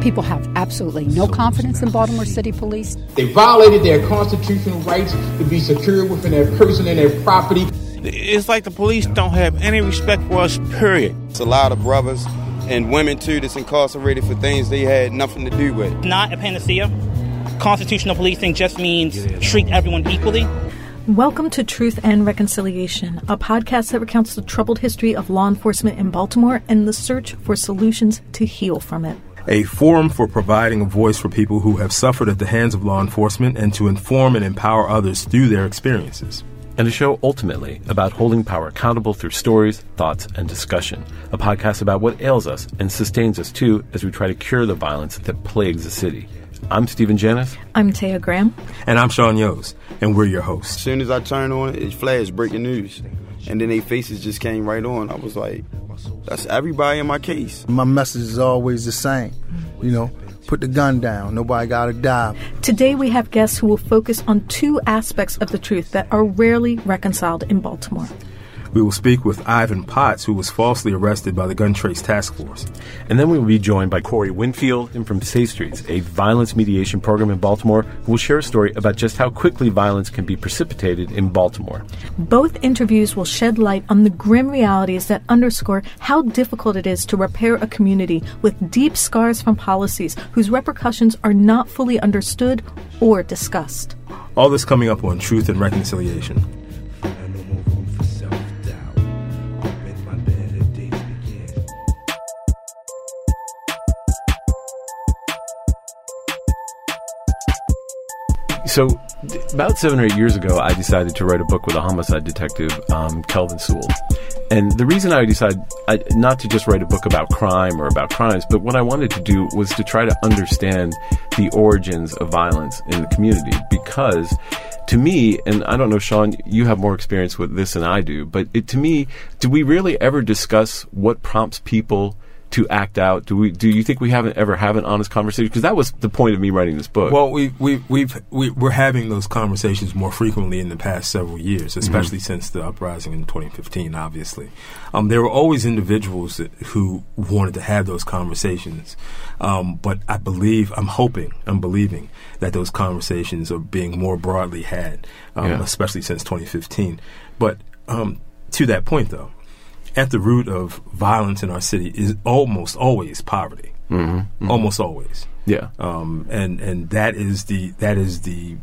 People have absolutely no confidence in Baltimore City Police. They violated their constitutional rights to be secure within their person and their property. It's like the police don't have any respect for us, period. It's a lot of brothers and women, too, that's incarcerated for things they had nothing to do with. Not a panacea. Constitutional policing just means treat everyone equally. Welcome to Truth and Reconciliation, a podcast that recounts the troubled history of law enforcement in Baltimore and the search for solutions to heal from it a forum for providing a voice for people who have suffered at the hands of law enforcement and to inform and empower others through their experiences. And a show ultimately about holding power accountable through stories, thoughts, and discussion. A podcast about what ails us and sustains us too as we try to cure the violence that plagues the city. I'm Stephen Janis. I'm Taya Graham. And I'm Sean Yoes, and we're your hosts. As soon as I turned on it, it flashed breaking news. And then their faces just came right on. I was like, that's everybody in my case. My message is always the same. You know, put the gun down. Nobody got to die. Today we have guests who will focus on two aspects of the truth that are rarely reconciled in Baltimore. We will speak with Ivan Potts, who was falsely arrested by the Gun Trace Task Force. And then we will be joined by Corey Winfield and from Safe Streets, a violence mediation program in Baltimore, who will share a story about just how quickly violence can be precipitated in Baltimore. Both interviews will shed light on the grim realities that underscore how difficult it is to repair a community with deep scars from policies whose repercussions are not fully understood or discussed. All this coming up on Truth and Reconciliation. So, about seven or eight years ago, I decided to write a book with a homicide detective, um, Kelvin Sewell. And the reason I decided I, not to just write a book about crime or about crimes, but what I wanted to do was to try to understand the origins of violence in the community. Because to me, and I don't know, Sean, you have more experience with this than I do, but it, to me, do we really ever discuss what prompts people to act out? Do we? Do you think we haven't ever have an honest conversation? Because that was the point of me writing this book. Well, we we we've we, we're having those conversations more frequently in the past several years, mm-hmm. especially mm-hmm. since the uprising in 2015. Obviously, um, there were always individuals that, who wanted to have those conversations, um, but I believe, I'm hoping, I'm believing that those conversations are being more broadly had, um, yeah. especially since 2015. But um, to that point, though at the root of violence in our city is almost always poverty. Mm-hmm, mm-hmm. Almost always. Yeah. Um, and and that is the that is the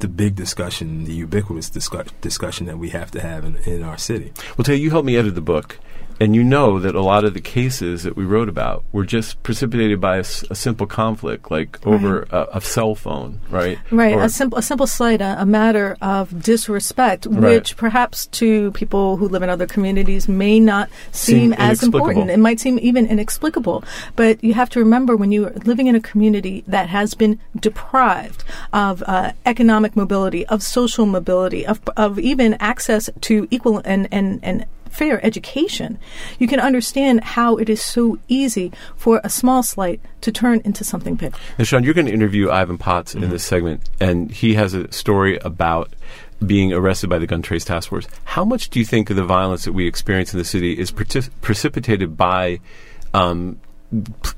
the big discussion, the ubiquitous discuss- discussion that we have to have in, in our city. Well, tell you, you helped me edit the book, and you know that a lot of the cases that we wrote about were just precipitated by a, a simple conflict, like over right. a, a, cell phone, right? Right, or a simple a simple slight, a, a matter of disrespect, right. which perhaps to people who live in other communities may not seem, seem as important. It might seem even inexplicable. But you have to remember when you're living in a community that has been deprived of uh, economic mobility, of social mobility, of, of even access to equal and, and, and fair education, you can understand how it is so easy for a small slight to turn into something big. And Sean, you're going to interview Ivan Potts mm-hmm. in this segment, and he has a story about being arrested by the Gun Trace Task Force. How much do you think of the violence that we experience in the city is precipitated by um,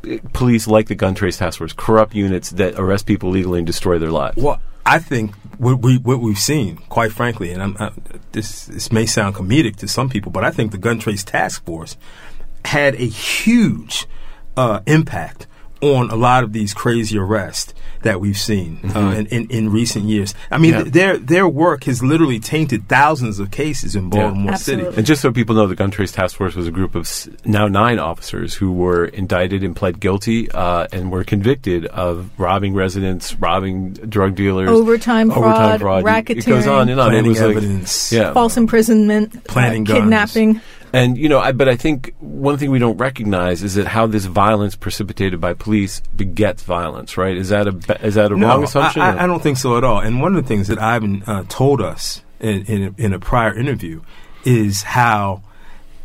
p- police like the Gun Trace Task Force, corrupt units that arrest people legally and destroy their lives? Well, I think what we what we've seen, quite frankly, and I, this this may sound comedic to some people, but I think the Gun Trace Task Force had a huge uh, impact on a lot of these crazy arrests that we've seen uh, mm-hmm. uh, in, in, in, recent years. I mean, yeah. th- their their work has literally tainted thousands of cases in Baltimore yeah. City. And just so people know, the Gun Trace Task Force was a group of s- now nine officers who were indicted and pled guilty uh, and were convicted of robbing residents, robbing drug dealers, overtime, fraud, fraud, racketeering. It goes on and on. Planning it was evidence, like, yeah. false imprisonment, planning uh, kidnapping. And you know, I, but I think one thing we don't recognize is that how this violence precipitated by police begets violence. Right? Is that a is that a no, wrong assumption? I, I, don't think so at all. And one of the things that Ivan uh, told us in, in in a prior interview is how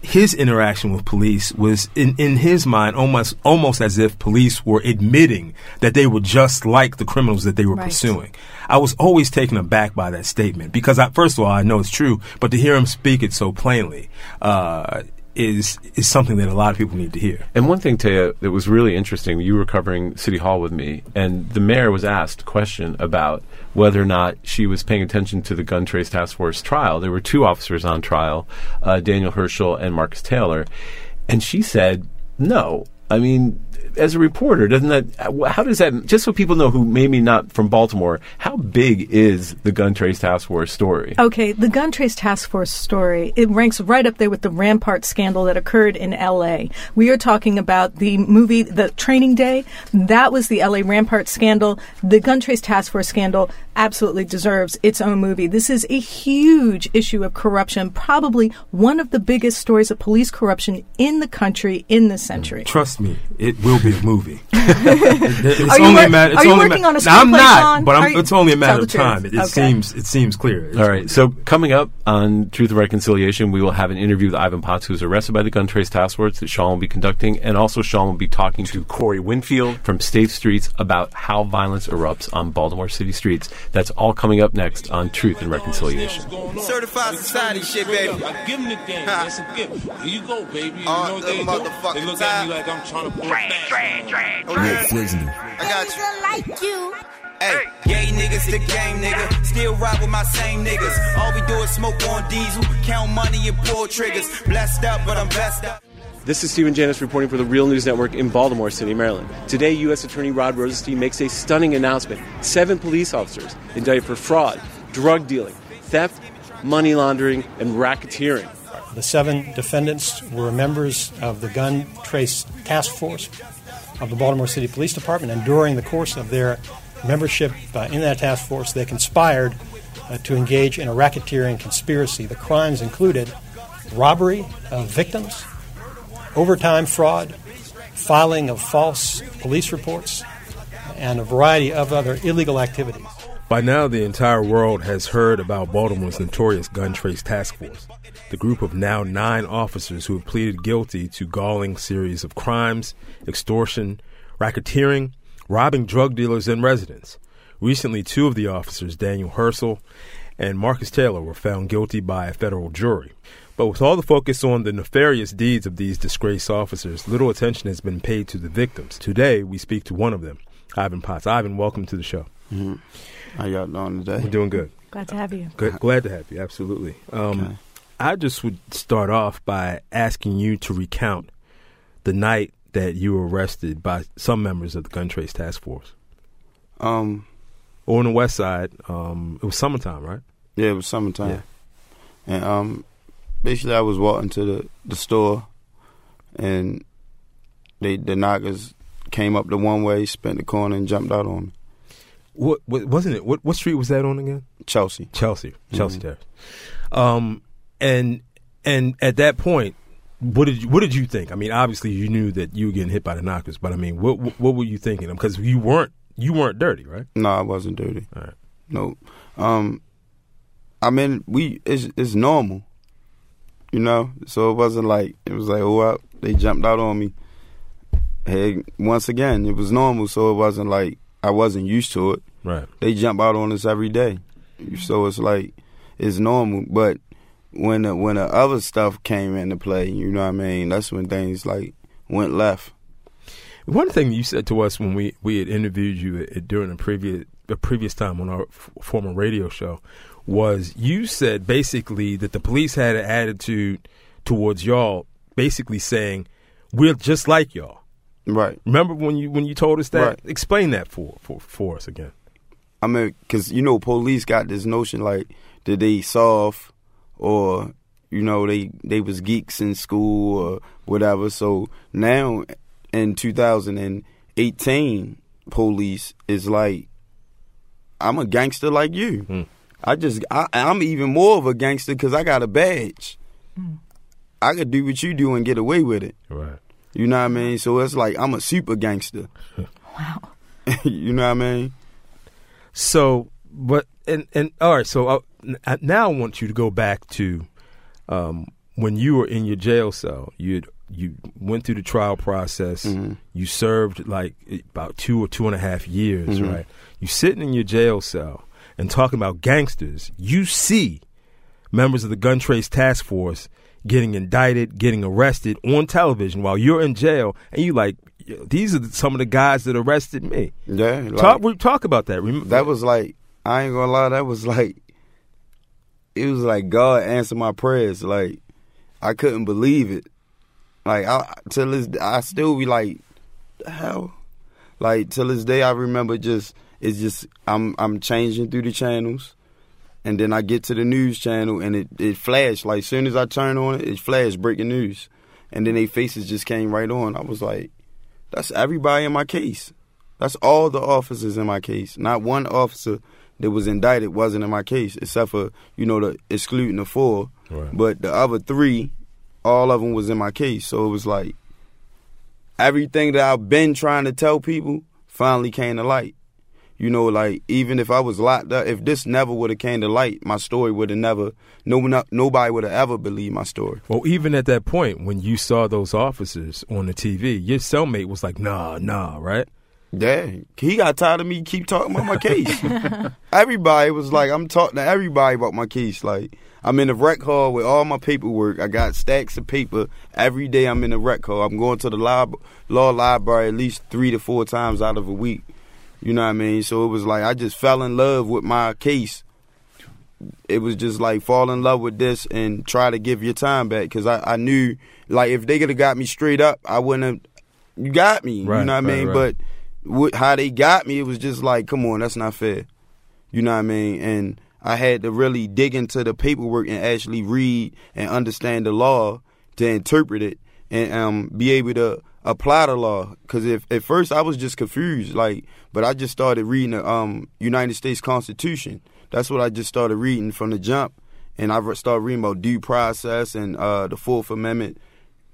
his interaction with police was in, in his mind almost almost as if police were admitting that they were just like the criminals that they were right. pursuing. I was always taken aback by that statement because I, first of all I know it's true, but to hear him speak it so plainly, uh, is is something that a lot of people need to hear. And one thing, Taya, that was really interesting, you were covering City Hall with me, and the mayor was asked a question about whether or not she was paying attention to the gun trace task force trial. There were two officers on trial, uh, Daniel Hersl and Marcus Taylor, and she said, no. I mean, as a reporter, doesn't that? How does that? Just so people know who maybe not from Baltimore, how big is the Gun Trace Task Force story? Okay, the Gun Trace Task Force story it ranks right up there with the Rampart scandal that occurred in L.A. We are talking about the movie, The Training Day. That was the L.A. Rampart scandal. The Gun Trace Task Force scandal absolutely deserves its own movie. This is a huge issue of corruption, probably one of the biggest stories of police corruption in the country in this century. Trust me, it will be a movie. it's are only wor- a matter. It's are you working ma- on a screenplay? I'm not, but I'm, it's only a matter of time. It, it okay. seems it seems clear. It's All right. Clear. So coming up on Truth and Reconciliation, we will have an interview with Ivan Potts, who was arrested by the Gun Trace Task Force that Sean will be conducting, and also Sean will be talking to Corey Winfield from Safe Streets about how violence erupts on Baltimore City streets. That's all coming up next on Truth and Reconciliation. Certified society shit, baby. I give them the game. That's a gift. Here you go, baby. You know they, they look at me like I'm trying to pull it back. Oh, I got you. like you. Hey, gay niggas, the game nigga. Still ride with my same niggas. All we do is smoke on diesel, count money and pull triggers. Blessed up, but I'm blessed up. This is Stephen Janis reporting for the Real News Network in Baltimore City, Maryland. Today, U.S. Attorney Rod Rosenstein makes a stunning announcement. Seven police officers indicted for fraud, drug dealing, theft, money laundering, and racketeering. The seven defendants were members of the Gun Trace Task Force of the Baltimore City Police Department, and during the course of their membership uh, in that task force, they conspired uh, to engage in a racketeering conspiracy. The crimes included robbery of victims, overtime fraud, filing of false police reports, and a variety of other illegal activities. By now, the entire world has heard about Baltimore's notorious gun trace task force, the group of now nine officers who have pleaded guilty to galling series of crimes, extortion, racketeering, robbing drug dealers and residents. Recently, two of the officers, Daniel Hersl and Marcus Taylor, were found guilty by a federal jury. But with all the focus on the nefarious deeds of these disgraced officers, little attention has been paid to the victims. Today, we speak to one of them, Ivan Potts. Ivan, welcome to the show. Mm-hmm. How y'all doing today? We're doing good. Glad to have you. Good, glad to have you. Absolutely. Um, okay. I just would start off by asking you to recount the night that you were arrested by some members of the Gun Trace Task Force. Um, or on the West Side. Um, it was summertime, right? Yeah, it was summertime. Yeah. And um, basically, I was walking to the the store, and they the knockers came up the one way, spent the corner, and jumped out on me. What, what wasn't it? What what street was that on again? Chelsea. Chelsea. Chelsea mm-hmm. Um, and and at that point, what did you, what did you think? I mean, obviously you knew that you were getting hit by the knockers, but I mean, what what were you thinking? Because you weren't you weren't dirty, right? No, I wasn't dirty. All right. No. Um, I mean, we it's it's normal, you know. So it wasn't like it was like oh, they jumped out on me. Hey, once again, it was normal, so it wasn't like I wasn't used to it. Right. They jump out on us every day, so it's like it's normal. But when the, when the other stuff came into play, you know what I mean. That's when things like went left. One thing you said to us when we, we had interviewed you during a previous a previous time on our f- former radio show was you said basically that the police had an attitude towards y'all, basically saying we're just like y'all. Right. Remember when you when you told us that? Right. Explain that for for for us again. I mean, because you know, police got this notion like that they soft or you know they they was geeks in school or whatever. So now in 2018, police is like I'm a gangster like you. Hmm. I just I, am even more of a gangster because I got a badge. Hmm. I could do what you do and get away with it. Right. You know what I mean? So it's like I'm a super gangster. wow. you know what I mean? So, but and and all right. So uh, now I want you to go back to um, when you were in your jail cell. You you went through the trial process. Mm-hmm. You served like about two or two and a half years, mm-hmm. right? You sitting in your jail cell and talking about gangsters. You see members of the Gun Trace Task Force getting indicted, getting arrested on television while you're in jail, and you like, these are some of the guys that arrested me. Yeah, like, talk talk about that. That was like I ain't gonna lie. That was like it was like God answered my prayers. Like I couldn't believe it. Like I till this, I still be like, the hell. Like till this day, I remember just it's just I'm I'm changing through the channels, and then I get to the news channel and it it flashed like soon as I turn on it, it flashed breaking news, and then their faces just came right on. I was like, that's everybody in my case. That's all the officers in my case. Not one officer that was indicted wasn't in my case, except for you know the excluding the four. Right. But the other three, all of them was in my case. So it was like everything that I've been trying to tell people finally came to light. You know, like even if I was locked up, if this never would have came to light, my story would have never. No, nobody would have ever believed my story. Well, even at that point when you saw those officers on the TV, your cellmate was like, "Nah, nah," right? Yeah, he got tired of me keep talking about my case. everybody was like, I'm talking to everybody about my case. Like, I'm in the rec hall with all my paperwork. I got stacks of paper every day. I'm in the rec hall. I'm going to the lab, law library at least three to four times out of a week. You know what I mean? So it was like I just fell in love with my case. It was just like fall in love with this and try to give your time back because I, I knew like if they could have got me straight up, I wouldn't have. You got me. Right, you know what right, I mean? Right. But what, how they got me, it was just like, come on, that's not fair. You know what I mean? And I had to really dig into the paperwork and actually read and understand the law to interpret it and um, be able to apply the law. Because if at first I was just confused, like, but I just started reading the um, United States Constitution. That's what I just started reading from the jump, and I started reading about due process and uh, the Fourth Amendment.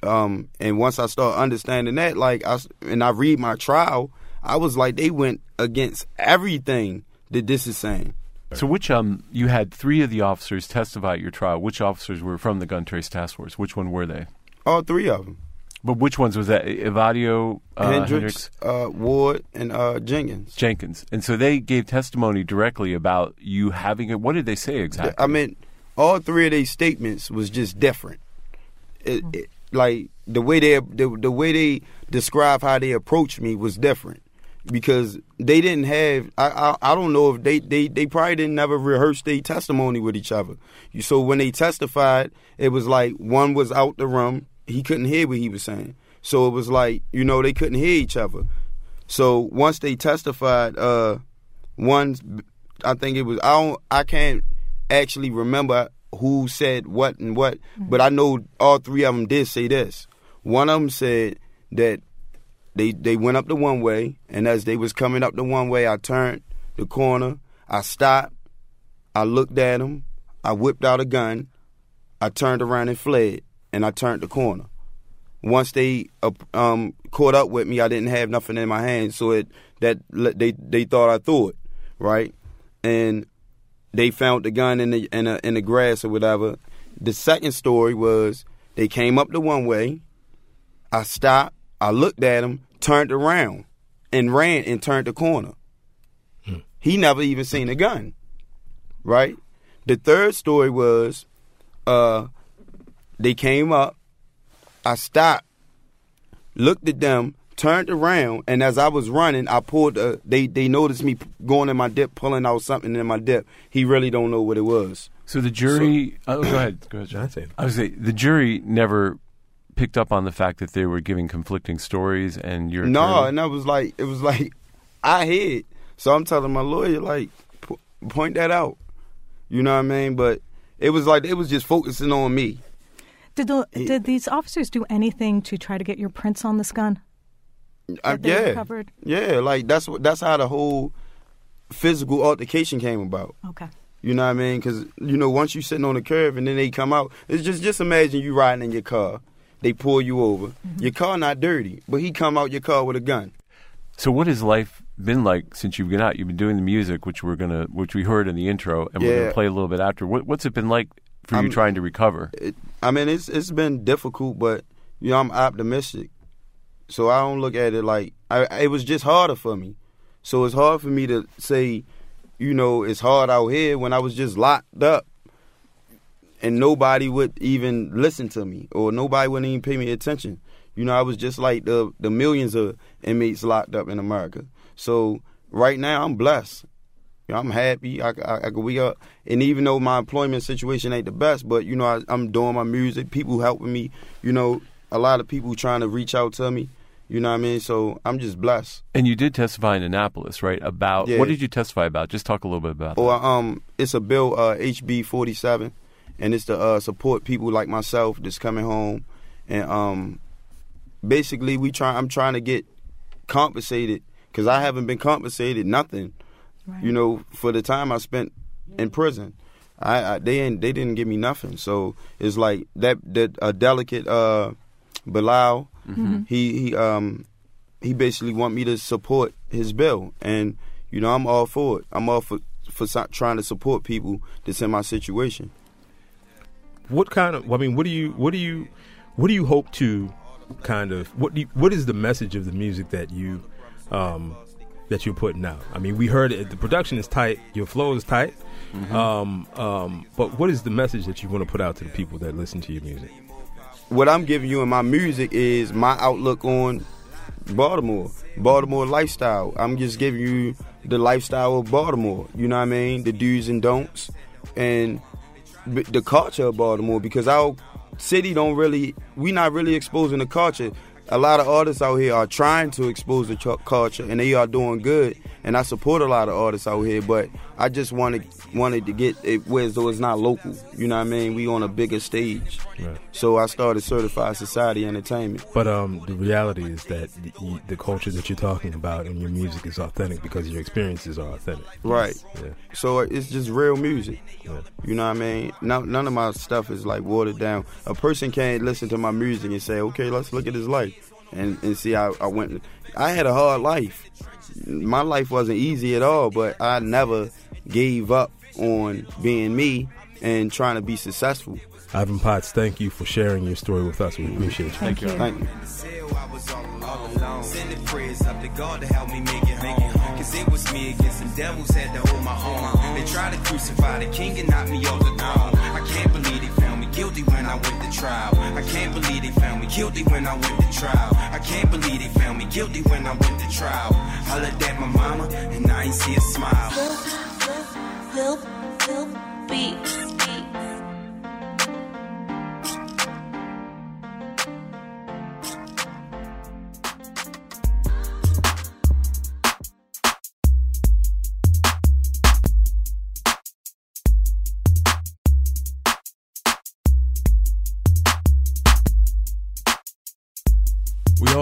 Um, and once I started understanding that, like, I and I read my trial, I was like, they went against everything that this is saying. So, which um, you had three of the officers testify at your trial. Which officers were from the Gun Trace Task Force? Which one were they? All three of them. But which ones was that? Evodio, uh, Hendrix, Hendrix? Uh, Ward, and uh, Jenkins. Jenkins, and so they gave testimony directly about you having it. What did they say exactly? I mean, all three of these statements was just different. It, it, like the way they the, the way they describe how they approached me was different because they didn't have I, I, I don't know if they, they they probably didn't never rehearse their testimony with each other. So when they testified, it was like one was out the room, he couldn't hear what he was saying. So it was like, you know, they couldn't hear each other. So once they testified, uh one I think it was I don't I can't actually remember who said what and what, mm-hmm. but I know all three of them did say this. One of them said that they they went up the one way, and as they was coming up the one way, I turned the corner. I stopped. I looked at them. I whipped out a gun. I turned around and fled, and I turned the corner. Once they uh, um, caught up with me, I didn't have nothing in my hand, so it that they they thought I threw it, right? And they found the gun in the in, a, in the grass or whatever. The second story was they came up the one way. I stopped. I looked at him, turned around, and ran and turned the corner. Hmm. He never even seen a gun. Right? The third story was uh, they came up, I stopped, looked at them, turned around, and as I was running, I pulled. Uh, they they noticed me going in my dip, pulling out something in my dip. He really don't know what it was. So the jury. So, oh, go ahead. Go ahead, John. I was say the jury never picked up on the fact that they were giving conflicting stories and you're no and that was like it was like i hid so i'm telling my lawyer like point that out you know what i mean but it was like it was just focusing on me did the, did these officers do anything to try to get your prints on this gun uh, yeah recovered? yeah like that's what that's how the whole physical altercation came about okay you know what I mean? Because you know, once you sitting on the curb and then they come out, it's just just imagine you riding in your car they pull you over. Mm-hmm. Your car not dirty, but he come out your car with a gun. So what has life been like since you've been out? You've been doing the music, which we're gonna, which we heard in the intro, and yeah. we're gonna play a little bit after. What, what's it been like for you I'm, trying to recover? It, I mean, it's it's been difficult, but you know, I'm optimistic, so I don't look at it like I, it was just harder for me. So it's hard for me to say, you know, it's hard out here when I was just locked up and nobody would even listen to me, or nobody wouldn't even pay me attention. You know, I was just like the the millions of inmates locked up in America. So right now, I'm blessed. You know, I'm happy. I, I, I can wake up, and even though my employment situation ain't the best, but you know, I, I'm doing my music. People helping me. You know, a lot of people trying to reach out to me. You know what I mean? So I'm just blessed. And you did testify in Annapolis, right? About yeah. what did you testify about? Just talk a little bit about. Or that. um, it's a bill uh, HB 47, and it's to uh, support people like myself that's coming home, and um, basically we try. I'm trying to get compensated because I haven't been compensated nothing. Right. You know, for the time I spent in prison. I, I they didn't they didn't give me nothing. So it's like that that a delicate uh Bilal mm-hmm. he he um he basically want me to support his bill and you know I'm all for it. I'm all for for trying to support people that's in my situation. What kind of I mean what do you what do you what do you hope to kind of what do you, what is the message of the music that you um that you're putting out. I mean, we heard it. The production is tight. Your flow is tight. Mm-hmm. Um, um, but what is the message that you want to put out to the people that listen to your music? What I'm giving you in my music is my outlook on Baltimore, Baltimore lifestyle. I'm just giving you the lifestyle of Baltimore. You know what I mean? The do's and don'ts, and the culture of Baltimore. Because our city don't really, we not really exposing the culture a lot of artists out here are trying to expose the ch- culture, and they are doing good. And I support a lot of artists out here, but I just wanted wanted to get it where though it's not local. You know what I mean? We on a bigger stage. Right. So I started Certified Society Entertainment. But um, the reality is that the, the, culture that you're talking about in your music is authentic because your experiences are authentic. Right. Yeah. So it's just real music. Yeah. You know what I mean? No, none of my stuff is like watered down. A person can't listen to my music and say, okay, let's look at his life and, and see how I went. I had a hard life. My life wasn't easy at all, but I never gave up on being me and trying to be successful. Ivan Potts, thank you for sharing your story with us. We appreciate you. Thank you. Thank you. Sending prayers up to God to help me make it home. Cause it was me against some devils had to hold my own. They tried to crucify the king and knock me off the throne. I can't believe they found me guilty when I went to trial. I can't believe they found me guilty when I went to trial. I can't believe they found me guilty when I went to trial. Looked at my mama and I ain't see a smile. Help, help, help,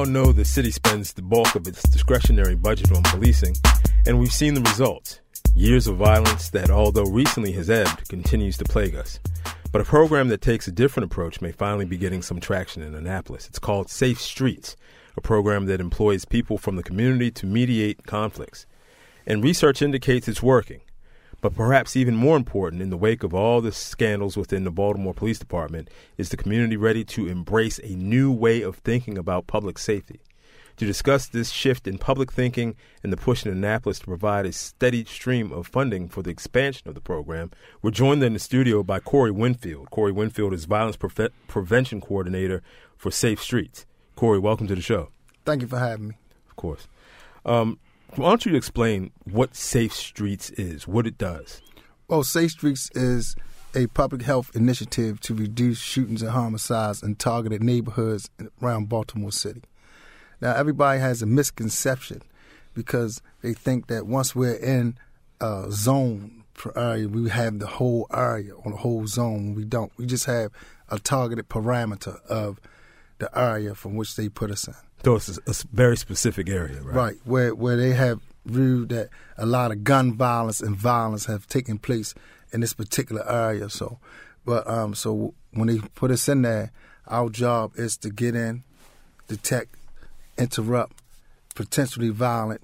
all know the city spends the bulk of its discretionary budget on policing, and we've seen the results. Years of violence that, although recently has ebbed, continues to plague us. But a program that takes a different approach may finally be getting some traction in Annapolis. It's called Safe Streets, a program that employs people from the community to mediate conflicts. And research indicates it's working. But perhaps even more important, in the wake of all the scandals within the Baltimore Police Department, is the community ready to embrace a new way of thinking about public safety. To discuss this shift in public thinking and the push in Annapolis to provide a steady stream of funding for the expansion of the program, we're joined in the studio by Corey Winfield. Corey Winfield is Violence Pre- Prevention Coordinator for Safe Streets. Corey, welcome to the show. Thank you for having me. Of course. Um, why don't you explain what Safe Streets is, what it does? Well, Safe Streets is a public health initiative to reduce shootings and homicides in targeted neighborhoods around Baltimore City. Now, everybody has a misconception because they think that once we're in a zone area, we have the whole area on the whole zone. We don't. We just have a targeted parameter of the area from which they put us in. So it's a, very specific area, right? Right, where where they have viewed that a lot of gun violence and violence have taken place in this particular area. So, but um, so when they put us in there, our job is to get in, detect, interrupt potentially violent,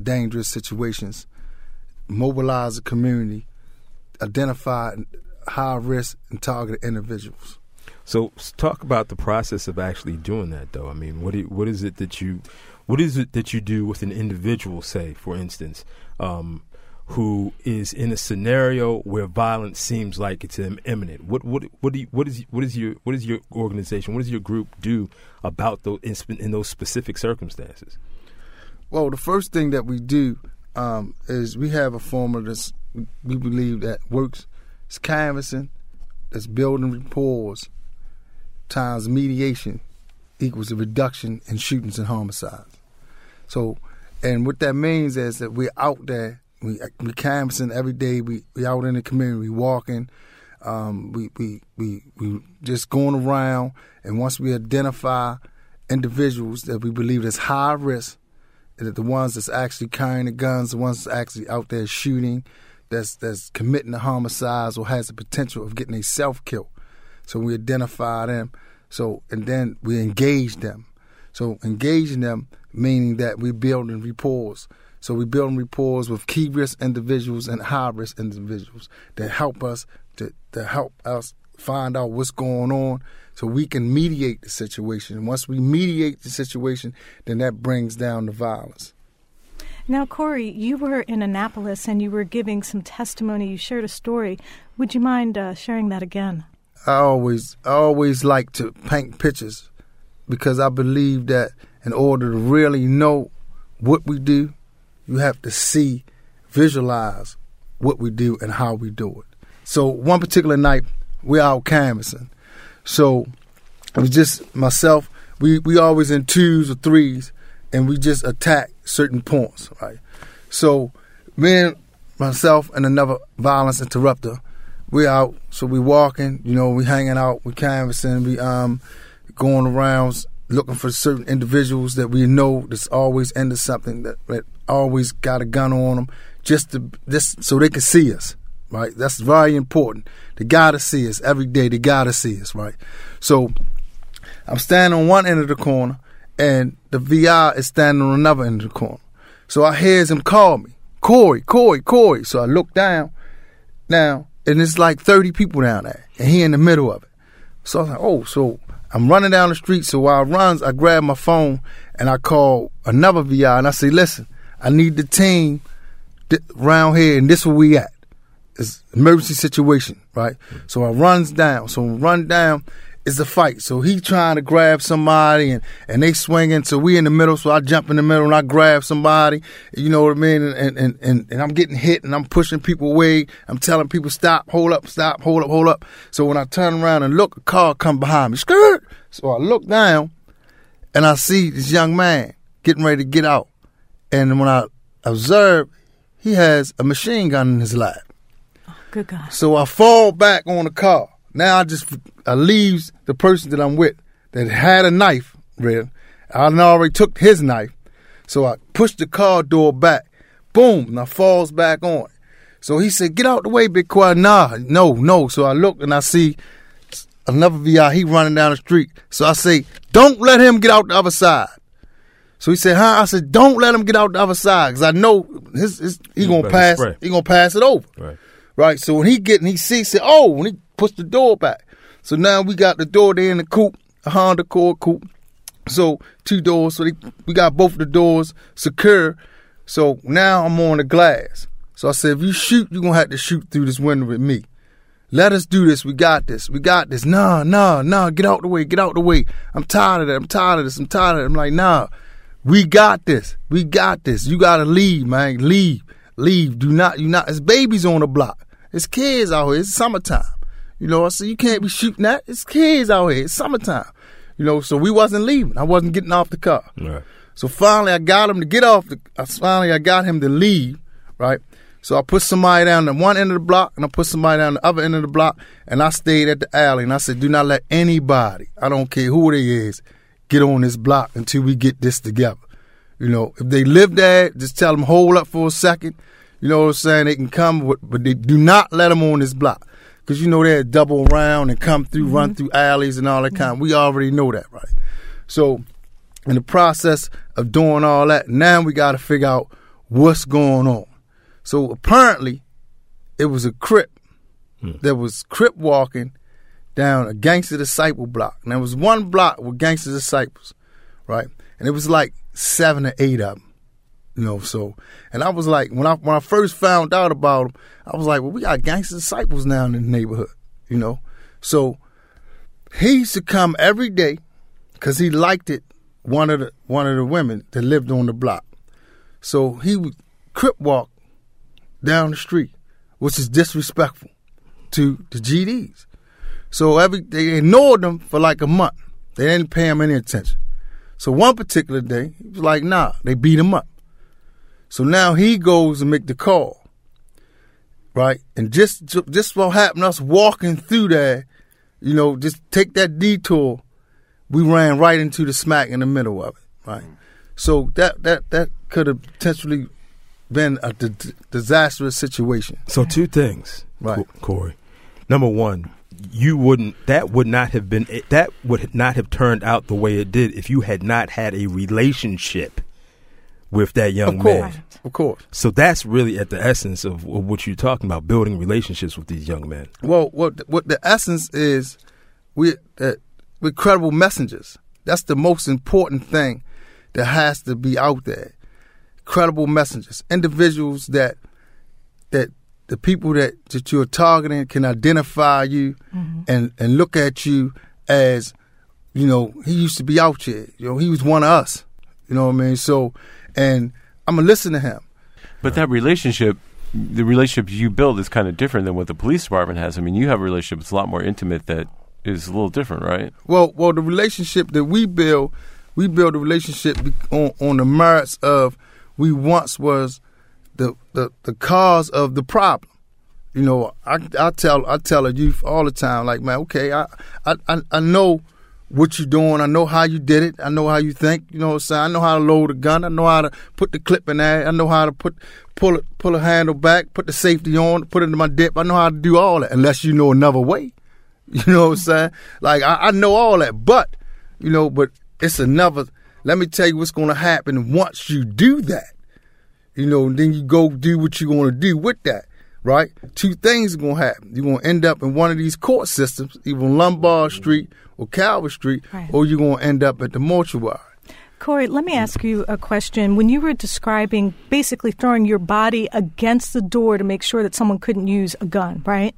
dangerous situations, mobilize the community, identify high risk and targeted individuals. So talk about the process of actually doing that, though. I mean, what what is it that you what is it that you do with an individual? Say, for instance, um, who is in a scenario where violence seems like it's imminent? What what what do you, what is what is your what is your organization? What does your group do about those in, in those specific circumstances? Well, the first thing that we do um, is we have a formula that we believe that works. It's canvassing, it's building rapport times mediation equals a reduction in shootings and homicides. So, and what that means is that we're out there, we we canvassing every day. We we out in the community, we walking. Um, we, we we we just going around, and once we identify individuals that we believe is high risk, that the ones that's actually carrying the guns, the ones that's actually out there shooting, that's that's committing the homicides or has the potential of getting a self kill. So we identify them. So and then we engage them. So engaging them meaning that we're building rapport. So we're building rapport with key risk individuals and high risk individuals that help us to, to help us find out what's going on so we can mediate the situation. Once we mediate the situation, then that brings down the violence. Now, Corey, you were in Annapolis and you were giving some testimony. You shared a story. Would you mind uh, sharing that again? I always, I always like to paint pictures because I believe that in order to really know what we do, you have to see, visualize what we do and how we do it. So one particular night, we're out canvassing. So it was just myself. We we always in twos or threes, and we just attack certain points, right? So me and myself and another violence interrupter, we out. So we walking, you know, we hanging out, we canvassing, we um going around looking for certain individuals that we know that's always into something that, that always got a gun on them, just to just so they can see us right? That's very important. They gotta see us every day. They gotta see us, right? So I'm standing on one end of the corner, and the VI is standing on another end of the corner. So I hears him call me, Corey, Corey, Corey. So I look down, now, and it's like 30 people down there, and he in the middle of it. So I was like, oh, so I'm running down the street. So while I runs, I grab my phone and I call another VI, and I say, listen, I need the team around here, and this where we at it's emergency situation, right? So I runs down. So I run down is a fight. So he trying to grab somebody and, and they swinging. So we in the middle. So I jump in the middle and I grab somebody. You know what I mean? And, and, and, and I'm getting hit and I'm pushing people away. I'm telling people stop, hold up, stop, hold up, hold up. So when I turn around and look, a car come behind me. Skirt. So I look down and I see this young man getting ready to get out. And when I observe, he has a machine gun in his lap. Oh, good God. So I fall back on the car. Now I just I leaves the person that I'm with that had a knife, real. I already took his knife. So I pushed the car door back. Boom, and I falls back on. So he said, Get out the way, Big Quiet. Nah, no, no. So I look and I see another VI, he running down the street. So I say, Don't let him get out the other side. So he said, "Huh?" I said, "Don't let him get out the other side, because I know his, his he gonna pass. He gonna pass it over." Right. Right. So when he get and he sees it, oh, when he puts the door back. So now we got the door there in the coupe, a Honda Accord coupe. So two doors. So they, we got both the doors secure. So now I'm on the glass. So I said, if you shoot, you're gonna have to shoot through this window with me. Let us do this. We got this. We got this. Nah, nah, nah. Get out the way. Get out the way. I'm tired of that. I'm tired of this. I'm tired of it. I'm like, nah. We got this. We got this. You gotta leave, man. Leave. Leave. Do not. You not. It's babies on the block. It's kids out here. It's summertime. You know, so you can't be shooting that. It's kids out here. It's summertime. You know, so we wasn't leaving. I wasn't getting off the car. Right. So finally, I got him to get off. The, finally, I got him to leave. Right. So I put somebody down the one end of the block, and I put somebody down the other end of the block, and I stayed at the alley. And I said, "Do not let anybody. I don't care who they is, get on this block until we get this together." You know, if they live there, just tell them hold up for a second you know what I'm saying? They can come, but they do not let them on this block. Because you know they'll double around and come through, mm-hmm. run through alleys and all that kind. We already know that, right? So, in the process of doing all that, now we got to figure out what's going on. So apparently, it was a crip hmm. that was crip walking down a gangster disciple block. And there was one block with gangster disciples, right? And it was like seven or eight of them. You know, so and I was like, when I when I first found out about him, I was like, well, we got gangster disciples now in the neighborhood. You know, so he used to come every day because he liked it. One of the one of the women that lived on the block, so he would crip walk down the street, which is disrespectful to the GDs. So every they ignored them for like a month. They didn't pay him any attention. So one particular day, he was like, nah, they beat him up. So now he goes to make the call. Right? And just just what happened, us walking through that, you know, just take that detour, we ran right into the smack in the middle of it. Right? So that that that could have potentially been a d- disastrous situation. So two things, right, Corey. Number one, you wouldn't that would not have been that would not have turned out the way it did if you had not had a relationship with that young of course, man. Of course. So that's really at the essence of, of, what you're talking about, building relationships with these young men. Well, what what the essence is, we uh, we're credible messengers. That's the most important thing that has to be out there. Credible messengers, individuals that that the people that, that you're targeting can identify you mm-hmm. and, and look at you as, you know, he used to be out here. You know, he was one of us. You know what I mean? So, and I'm to listen to him. But that relationship, the relationship you build is kind of different than what the police department has. I mean, you have a relationship that's a lot more intimate that is a little different, right? Well, well, the relationship that we build, we build a relationship on, on the merits of we once was the, the, the cause of the problem. You know, I, I tell I tell a youth all the time, like, man, okay, I I I know what you're doing. I know how you did it. I know how you think. You know what I'm saying? I know how to load a gun. I know how to put the clip in there. I know how to put pull it pull a handle back, put the safety on, put it in my dip. I know how to do all that. Unless you know another way. You know what I'm saying? Like I, I know all that, but you know, but it's another. Let me tell you what's going to happen once you do that. You know, then you go do what you're going to do with that, right? Two things are going to happen. You're going to end up in one of these court systems, either Lombard Street or Calvert Street, right. or you're going to end up at the mortuary. Corey, let me ask you a question. When you were describing basically throwing your body against the door to make sure that someone couldn't use a gun, right?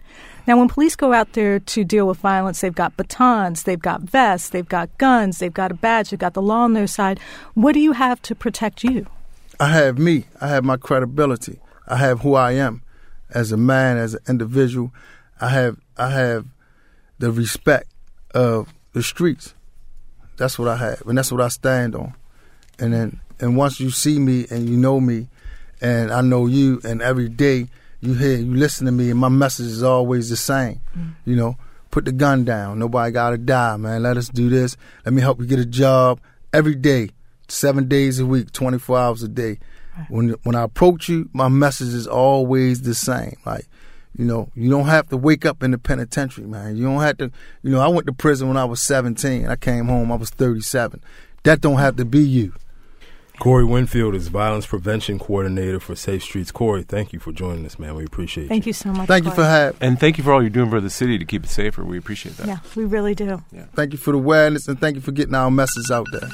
Now, when police go out there to deal with violence, they've got batons, they've got vests, they've got guns, they've got a badge, they've got the law on their side. What do you have to protect you? I have me. I have my credibility. I have who I am as a man, as an individual. I have I have the respect of the streets. That's what I have, and that's what I stand on. And then, and once you see me and you know me, and I know you, and every day you hear, you listen to me, and my message is always the same. Mm. You know, put the gun down. Nobody gotta die, man. Let us do this. Let me help you get a job every day seven days a week, 24 hours a day. Right. When when I approach you, my message is always the same. Like, you know, you don't have to wake up in the penitentiary, man. You don't have to, you know, I went to prison when I was 17. I came home, I was 37. That don't have to be you. Corey Winfield is violence prevention coordinator for Safe Streets. Corey, thank you for joining us, man. We appreciate thank you. Thank you so much. Thank Corey. you for having. And thank you for all you're doing for the city to keep it safer. We appreciate that. Yeah, we really do. Yeah. Thank you for the awareness and thank you for getting our message out there.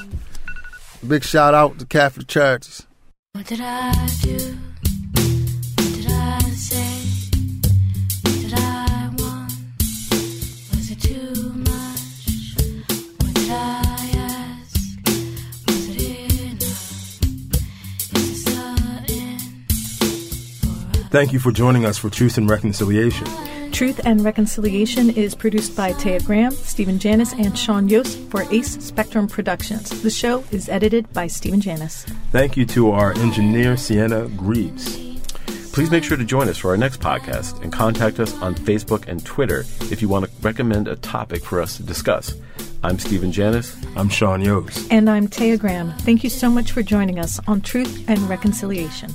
Big shout out to Catholic Charities. What did I do? What did I say? What did I want? Was it too much? What did I ask? Was it enough? Is it Thank you for joining us for Truth and Reconciliation. Truth and Reconciliation is produced by Taya Graham, Stephen Janis, and Sean Yoes for Ace Spectrum Productions. The show is edited by Stephen Janis. Thank you to our engineer, Sienna Greaves. Please make sure to join us for our next podcast and contact us on Facebook and Twitter if you want to recommend a topic for us to discuss. I'm Stephen Janis. I'm Sean Yoes. And I'm Taya Graham. Thank you so much for joining us on Truth and Reconciliation.